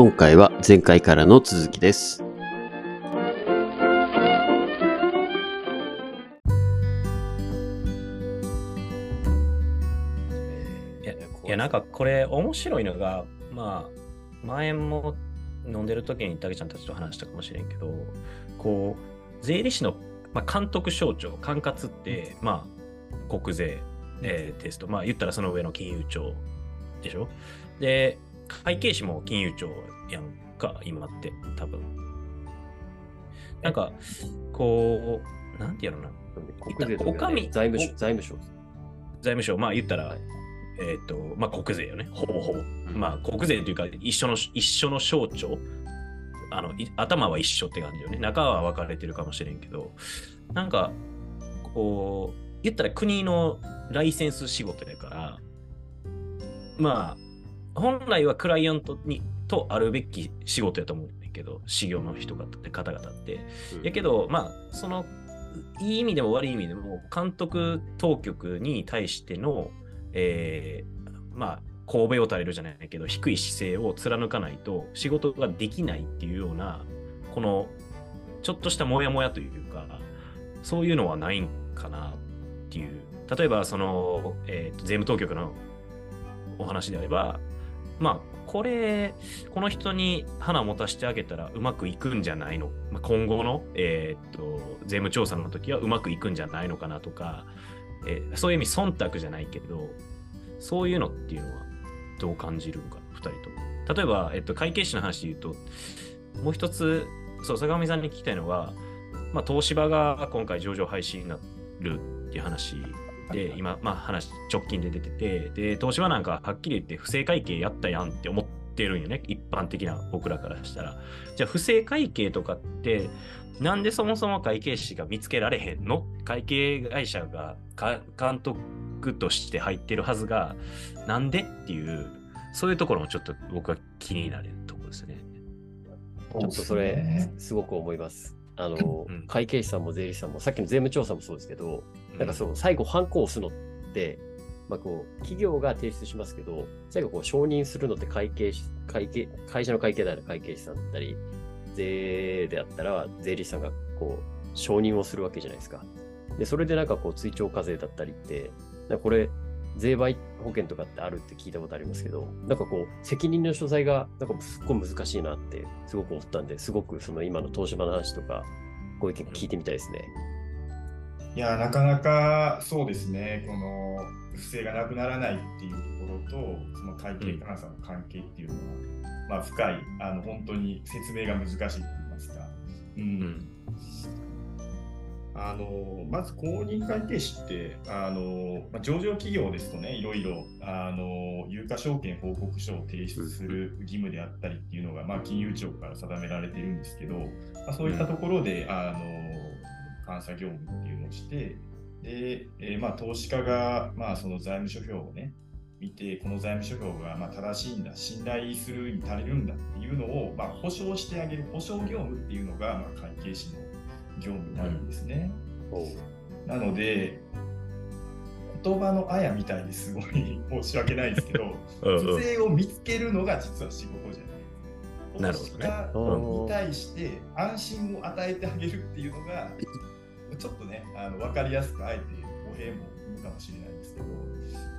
今回は前回からの続きです。いや、なんかこれ面白いのが、まあ、前も飲んでる時にたけちゃんたちと話したかもしれんけど、こう、税理士の、まあ、監督省庁、管轄って、まあ、国税、えーテスト、まあ言ったらその上の金融庁でしょ？で、会計士も金融庁やんか、今って、多分。なんか、こう、なんていうのかな。国税とか、おね、財務省、お財務省。財務省、まあ言ったら、はいえっ、と、まあ国税よね、ほぼほぼ。まあ国税というか、一緒の、一緒の省庁。あの、い頭は一緒って感じよね。中は分かれてるかもしれんけど、なんか、こう、言ったら国のライセンス仕事だから、まあ、本来はクライアントにとあるべき仕事やと思うんだけど、修行の人がって方々って。やけど、まあ、その、いい意味でも悪い意味でも、監督当局に対しての、えーまあ、神戸を垂れるじゃないけど、低い姿勢を貫かないと仕事ができないっていうような、この、ちょっとしたモヤモヤというか、そういうのはないんかなっていう。例えば、その、えーと税務当局のお話であれば、まあ、これ、この人に花を持たせてあげたらうまくいくんじゃないの、まあ、今後の、えーっと税務調査の時はうまくいくんじゃないのかなとか、えーそういう意味忖度じゃないけど、そういうのっていうのはどう感じるんか、二人とも。例えば、えっと、会計士の話で言うと、もう一つ、そう、坂上さんに聞きたいのは、まあ、東芝が今回上場廃止になるっていう話。で、今、まあ話、直近で出てて、で、東芝なんかはっきり言って不正会計やったやんって思ってるんよね、一般的な僕らからしたら。じゃあ、不正会計とかって、なんでそもそも会計士が見つけられへんの？会計会社がか監督として入ってるはずが、なんでっていう、そういうところもちょっと僕は気になるところですね。ちょっとそれ、すごく思います。あの、うん会計士さんも税理士さんも、さっきの税務調査もそうですけど、なんかそう、最後、ハンコを押すのって、まあ、こう、企業が提出しますけど、最後、こう、承認するのって会計士、会計、会社の会計である会計士さんだったり、税であったら、税理士さんが、こう、承認をするわけじゃないですか。で、それでなんかこう、追徴課税だったりって、これ、税賠保険とかってあるって聞いたことありますけど、なんかこう、責任の所在が、なんかすっごい難しいなって、すごく思ったんで、すごくその今の東芝の話とか、ご意見聞いてみたいですね。いや、なかなかそうですね、この不正がなくならないっていうところと、その会計監査の関係っていうのは、まあ、深い、あの本当に説明が難しいと言いますか。うんうんあのまず公認会計士ってあの、まあ、上場企業ですとね、いろいろあの有価証券報告書を提出する義務であったりっていうのが、まあ、金融庁から定められているんですけど、まあ、そういったところで、あの監査業務っていうのをして、でえーまあ、投資家が、まあ、その財務諸表をね、見て、この財務諸表がまあ正しいんだ、信頼するに足りるんだっていうのを、まあ、保証してあげる、保証業務っていうのが、まあ、会計士の業務になるんですね。なので、言葉のあやみたいですごい 申し訳ないですけど、うんうん不正を見つけるのが実は仕事じゃない。なるほどねに対して安心を与えてあげるっていうのが、ちょっとね、あの分かりやすくあえて語弊もいいかもしれないですけど、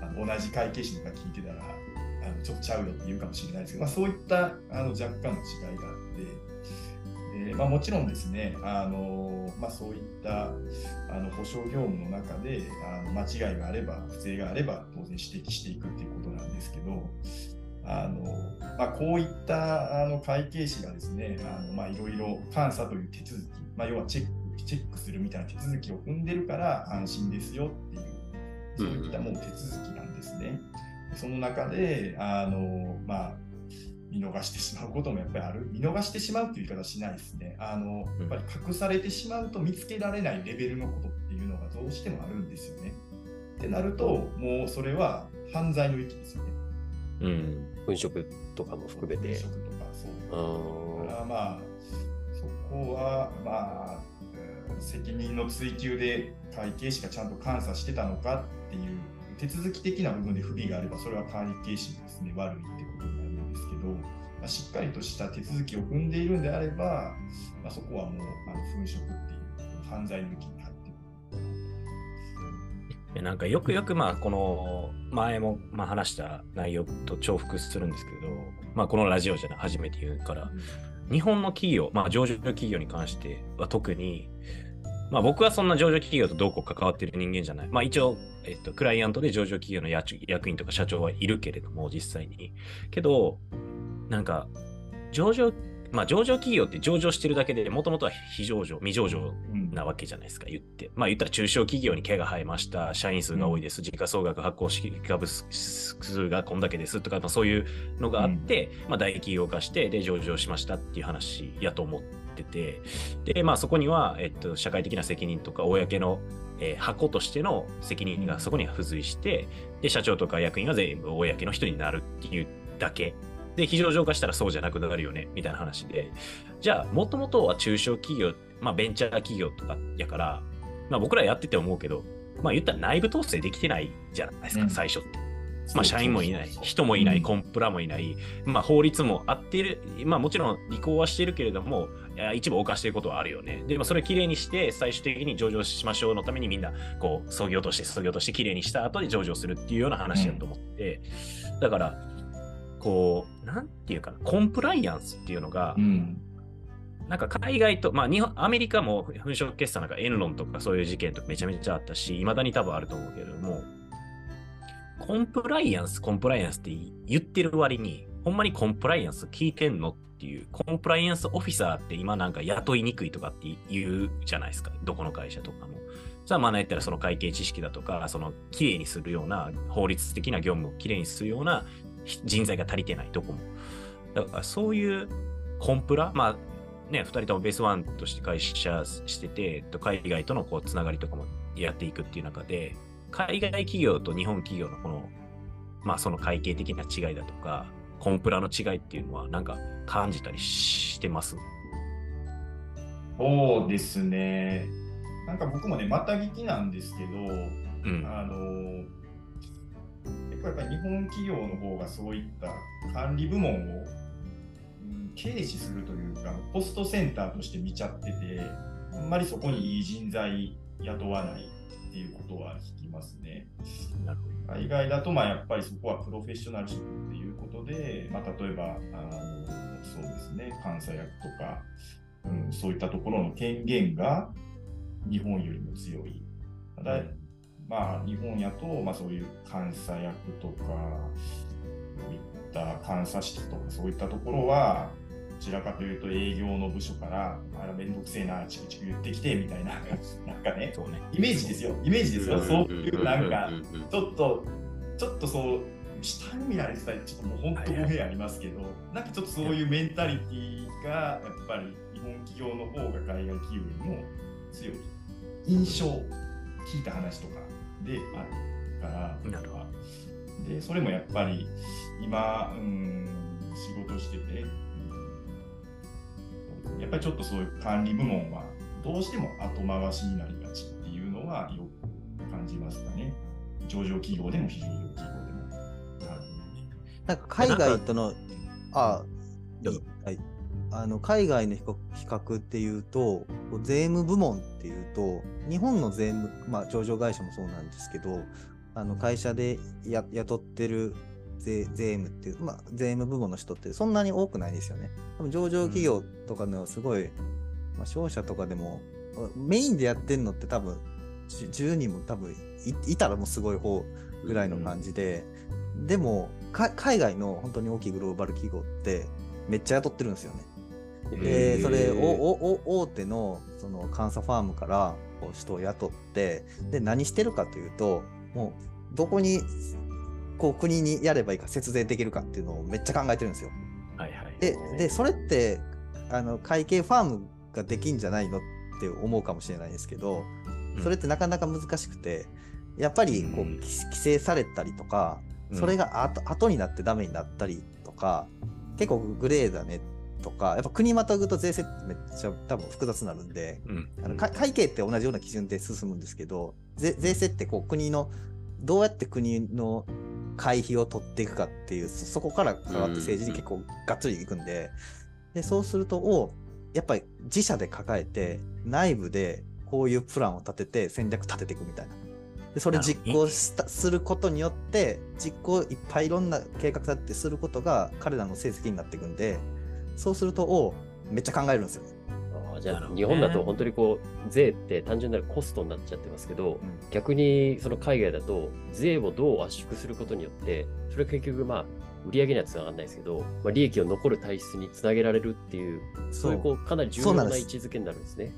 あの同じ会計士とか聞いてたら、あのちょっとちゃうよって言うかもしれないですけど、まあ、そういったあの若干の違いがあって、でまあ、もちろんですね、あのまあ、そういったあの保証業務の中であの間違いがあれば、不正があれば当然指摘していくっていうことなんですけど、あのまあ、こういったあの会計士がですね、いろいろ監査という手続き、まあ、要はチェックチェックするみたいな手続きを踏んでるから安心ですよっていう、そういったもう手続きなんですね。その中で、あのまあ、見逃してしまうこともやっぱりある。見逃してしまうっていう言い方はしないですね。あのやっぱり隠されてしまうと見つけられないレベルのことっていうのがどうしてもあるんですよね。ってなると、もうそれは犯罪の域ですよね。うん。粉飾とかも含めて。職とかそう。あだからまあ、そこは、まあ、うん責任の追及で会計士がちゃんと監査してたのかっていう手続き的な部分で不備があれば、それは会計士のですね、悪いってど、まあ、しっかりとした手続きを踏んでいるんであれば、まあ、そこはもうあの粉飾っていう犯罪の域に入ってくる。でなんかよくよくまあこの前もまあ話した内容と重複するんですけど、まあ、このラジオじゃない初めて言うから日本の企業、まあ、上場企業に関しては特に、まあ、僕はそんな上場企業とどうこう関わってる人間じゃない。まあ、一応、えっと、クライアントで上場企業の役役員とか社長はいるけれども、実際に。けど、なんか、上場、まあ、上場企業って上場してるだけで、もともとは非上場、未上場うんなわけじゃないですか、言って。まあ言ったら中小企業に毛が生えました、社員数が多いです、時価総額発行式株数がこんだけですとか、まあ、そういうのがあって、まあ大企業化して、で、上場しましたっていう話やと思ってて、で、まあそこには、えっと、社会的な責任とか、公の、えー箱としての責任がそこには付随して、で、社長とか役員が全部公の人になるっていうだけ。で、非上場化したらそうじゃなくなるよね、みたいな話で。じゃあ、もともとは中小企業、まあ、ベンチャー企業とかやから、まあ、僕らやってて思うけど、まあ、言ったら内部統制できてないじゃないですか、うん最初って。まあ、社員もいない、人もいない、コンプラもいない、まあ、法律もあってる、まあ、もちろん履行はしてるけれども、一部犯していることはあるよね。でも、それをきれいにして、最終的に上場しましょうのためにみんな、こう、創業として、創業としてきれいにした後で上場するっていうような話だと思って、だから、こう、なんていうかな、コンプライアンスっていうのが、うんなんか海外と、まあ日本、アメリカも粉飾決算なんかエンロンとかそういう事件とかめちゃめちゃあったし、いまだに多分あると思うけれども、コンプライアンス、コンプライアンスって言ってる割に、ほんまにコンプライアンス聞いてんのっていう、コンプライアンスオフィサーって今なんか雇いにくいとかって言うじゃないですか、どこの会社とかも。さあ、まあ、言ったらその会計知識だとか、その綺麗にするような、法律的な業務を綺麗にするような人材が足りてないとこも。だからそういうコンプラ、まあね、2人ともベースワンとして会社してて、海外とのこうつながりとかもやっていくっていう中で、海外企業と日本企業のこの、まあその会計的な違いだとか、コンプラの違いっていうのはなんか感じたりしてます？そうですね。なんか僕もね、また聞きなんですけど、うん。あのやっぱり日本企業の方がそういった管理部門を、うん、軽視するというか、コストセンターとして見ちゃってて、あんまりそこにいい人材雇わないっていうことは聞きますね。海外だと、まあ、やっぱりそこはプロフェッショナルシップっていうことで、まあ、例えば、あのそうですね、監査役とか、うん、そういったところの権限が日本よりも強い。ただ、まあ、日本やと、まあ、そういう監査役とか、そういった監査室とか、そういったところは、どちらかというと営業の部署から、あら、めんどくせえな、チクチク言ってきてみたいな、なんかね。ね。イメージですよ、イメージですよ、そういうなんかちょっと、ちょっとそう、下に見られてたり、ちょっともう本当語弊ありますけど、なんかちょっとそういうメンタリティーが、やっぱり日本企業の方が海外企業よりも強い。印象、聞いた話とかであるから、なるほで、それもやっぱり今、うん、仕事してて、うんやっぱりちょっとそういう管理部門はどうしても後回しになりがちっていうのはよく感じますかね。上場企業でも非上場企業でも。はいなんか海外との、あはい、あの海外の比較比較っていうと、こう税務部門っていうと、日本の税務、まあ、上場会社もそうなんですけど、あの会社でや雇ってる税税務っていう、まあ、税務部門の人ってそんなに多くないですよね。多分上場企業とかのすごい、まあ、商社とかでも、メインでやってんのって多分、じ10人も多分いいたらもうすごい方ぐらいの感じで、でもか海外の本当に大きいグローバル企業ってめっちゃ雇ってるんですよね。でそれおおお大手のその監査ファームから人を雇ってで何してるかというともうどこにこう国にやればいいか節税できるかっていうのをめっちゃ考えてるんですよ。はいはい。ででそれってあの会計ファームができんじゃないのって思うかもしれないですけどそれってなかなか難しくてやっぱりこううん規規制されたりとかそれが後後になってダメになったりとか結構グレーだねとかやっぱ国またぐと税制ってめっちゃ多分複雑になるんでうん、あのか会計って同じような基準で進むんですけど税税制ってこう国のどうやって国の会費を取っていくかっていう、そそこから変わって政治に結構がっつりいくんで、で、そうすると、おやっぱり自社で抱えて、内部でこういうプランを立てて戦略立てていくみたいな。で、それ実行したすることによって、実行いっぱいいろんな計画立ててすることが彼らの成績になっていくんで、そうすると、おめっちゃ考えるんですよ。じゃあ、日本だと本当にこう、税って単純なるコストになっちゃってますけど、逆にその海外だと、税をどう圧縮することによって、それが結局まあ、売り上げにはつながらないですけど、まあ、利益を残る体質につなげられるっていう、そういうこう、かなり重要な位置づけになるんですね。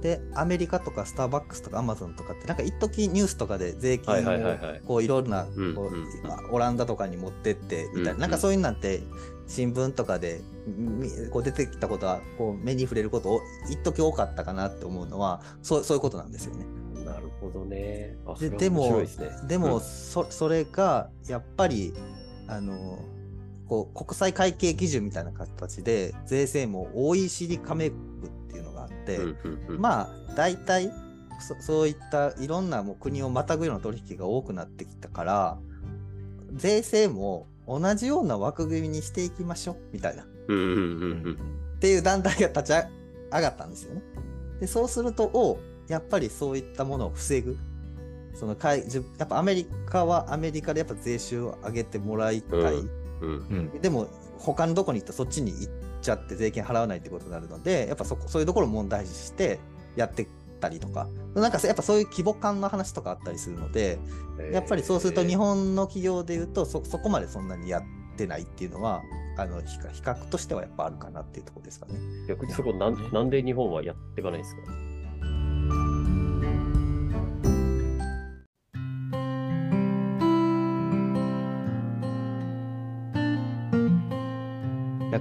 で、アメリカとかスターバックスとかアマゾンとかって、なんか一時ニュースとかで税金をこういろんなうんこうオランダとかに持ってってみたいな、うんなんかそういうのなんて新聞とかでみこう出てきたことはこう目に触れることを一時多かったかなって思うのはそうそういうことなんですよね。なるほどね。ででもでも、うん。そそれがやっぱりあのこう国際会計基準みたいな形で税制も OECD 加盟まあ大体そそういったいろんなもう国をまたぐような取引が多くなってきたから税制も同じような枠組みにしていきましょうみたいなっうんうんうんうんていう団体が立ち上がったんですよね。でそうするとおやっぱりそういったものを防ぐ。そのやっぱアメリカはアメリカでやっぱ税収を上げてもらいたい。うんうん。でも他のどこに行ったらそっちに行っちゃって税金払わないってことになるのでやっぱそこそういうところを問題視してやってったりとか。なんかやっぱそういう規模感の話とかあったりするのでやっぱりそうすると日本の企業でいうとそそこまでそんなにやってないっていうのはあの比較比較としてはやっぱあるかなっていうところですかね。逆にそこなんなんで日本はやっていかないんですか？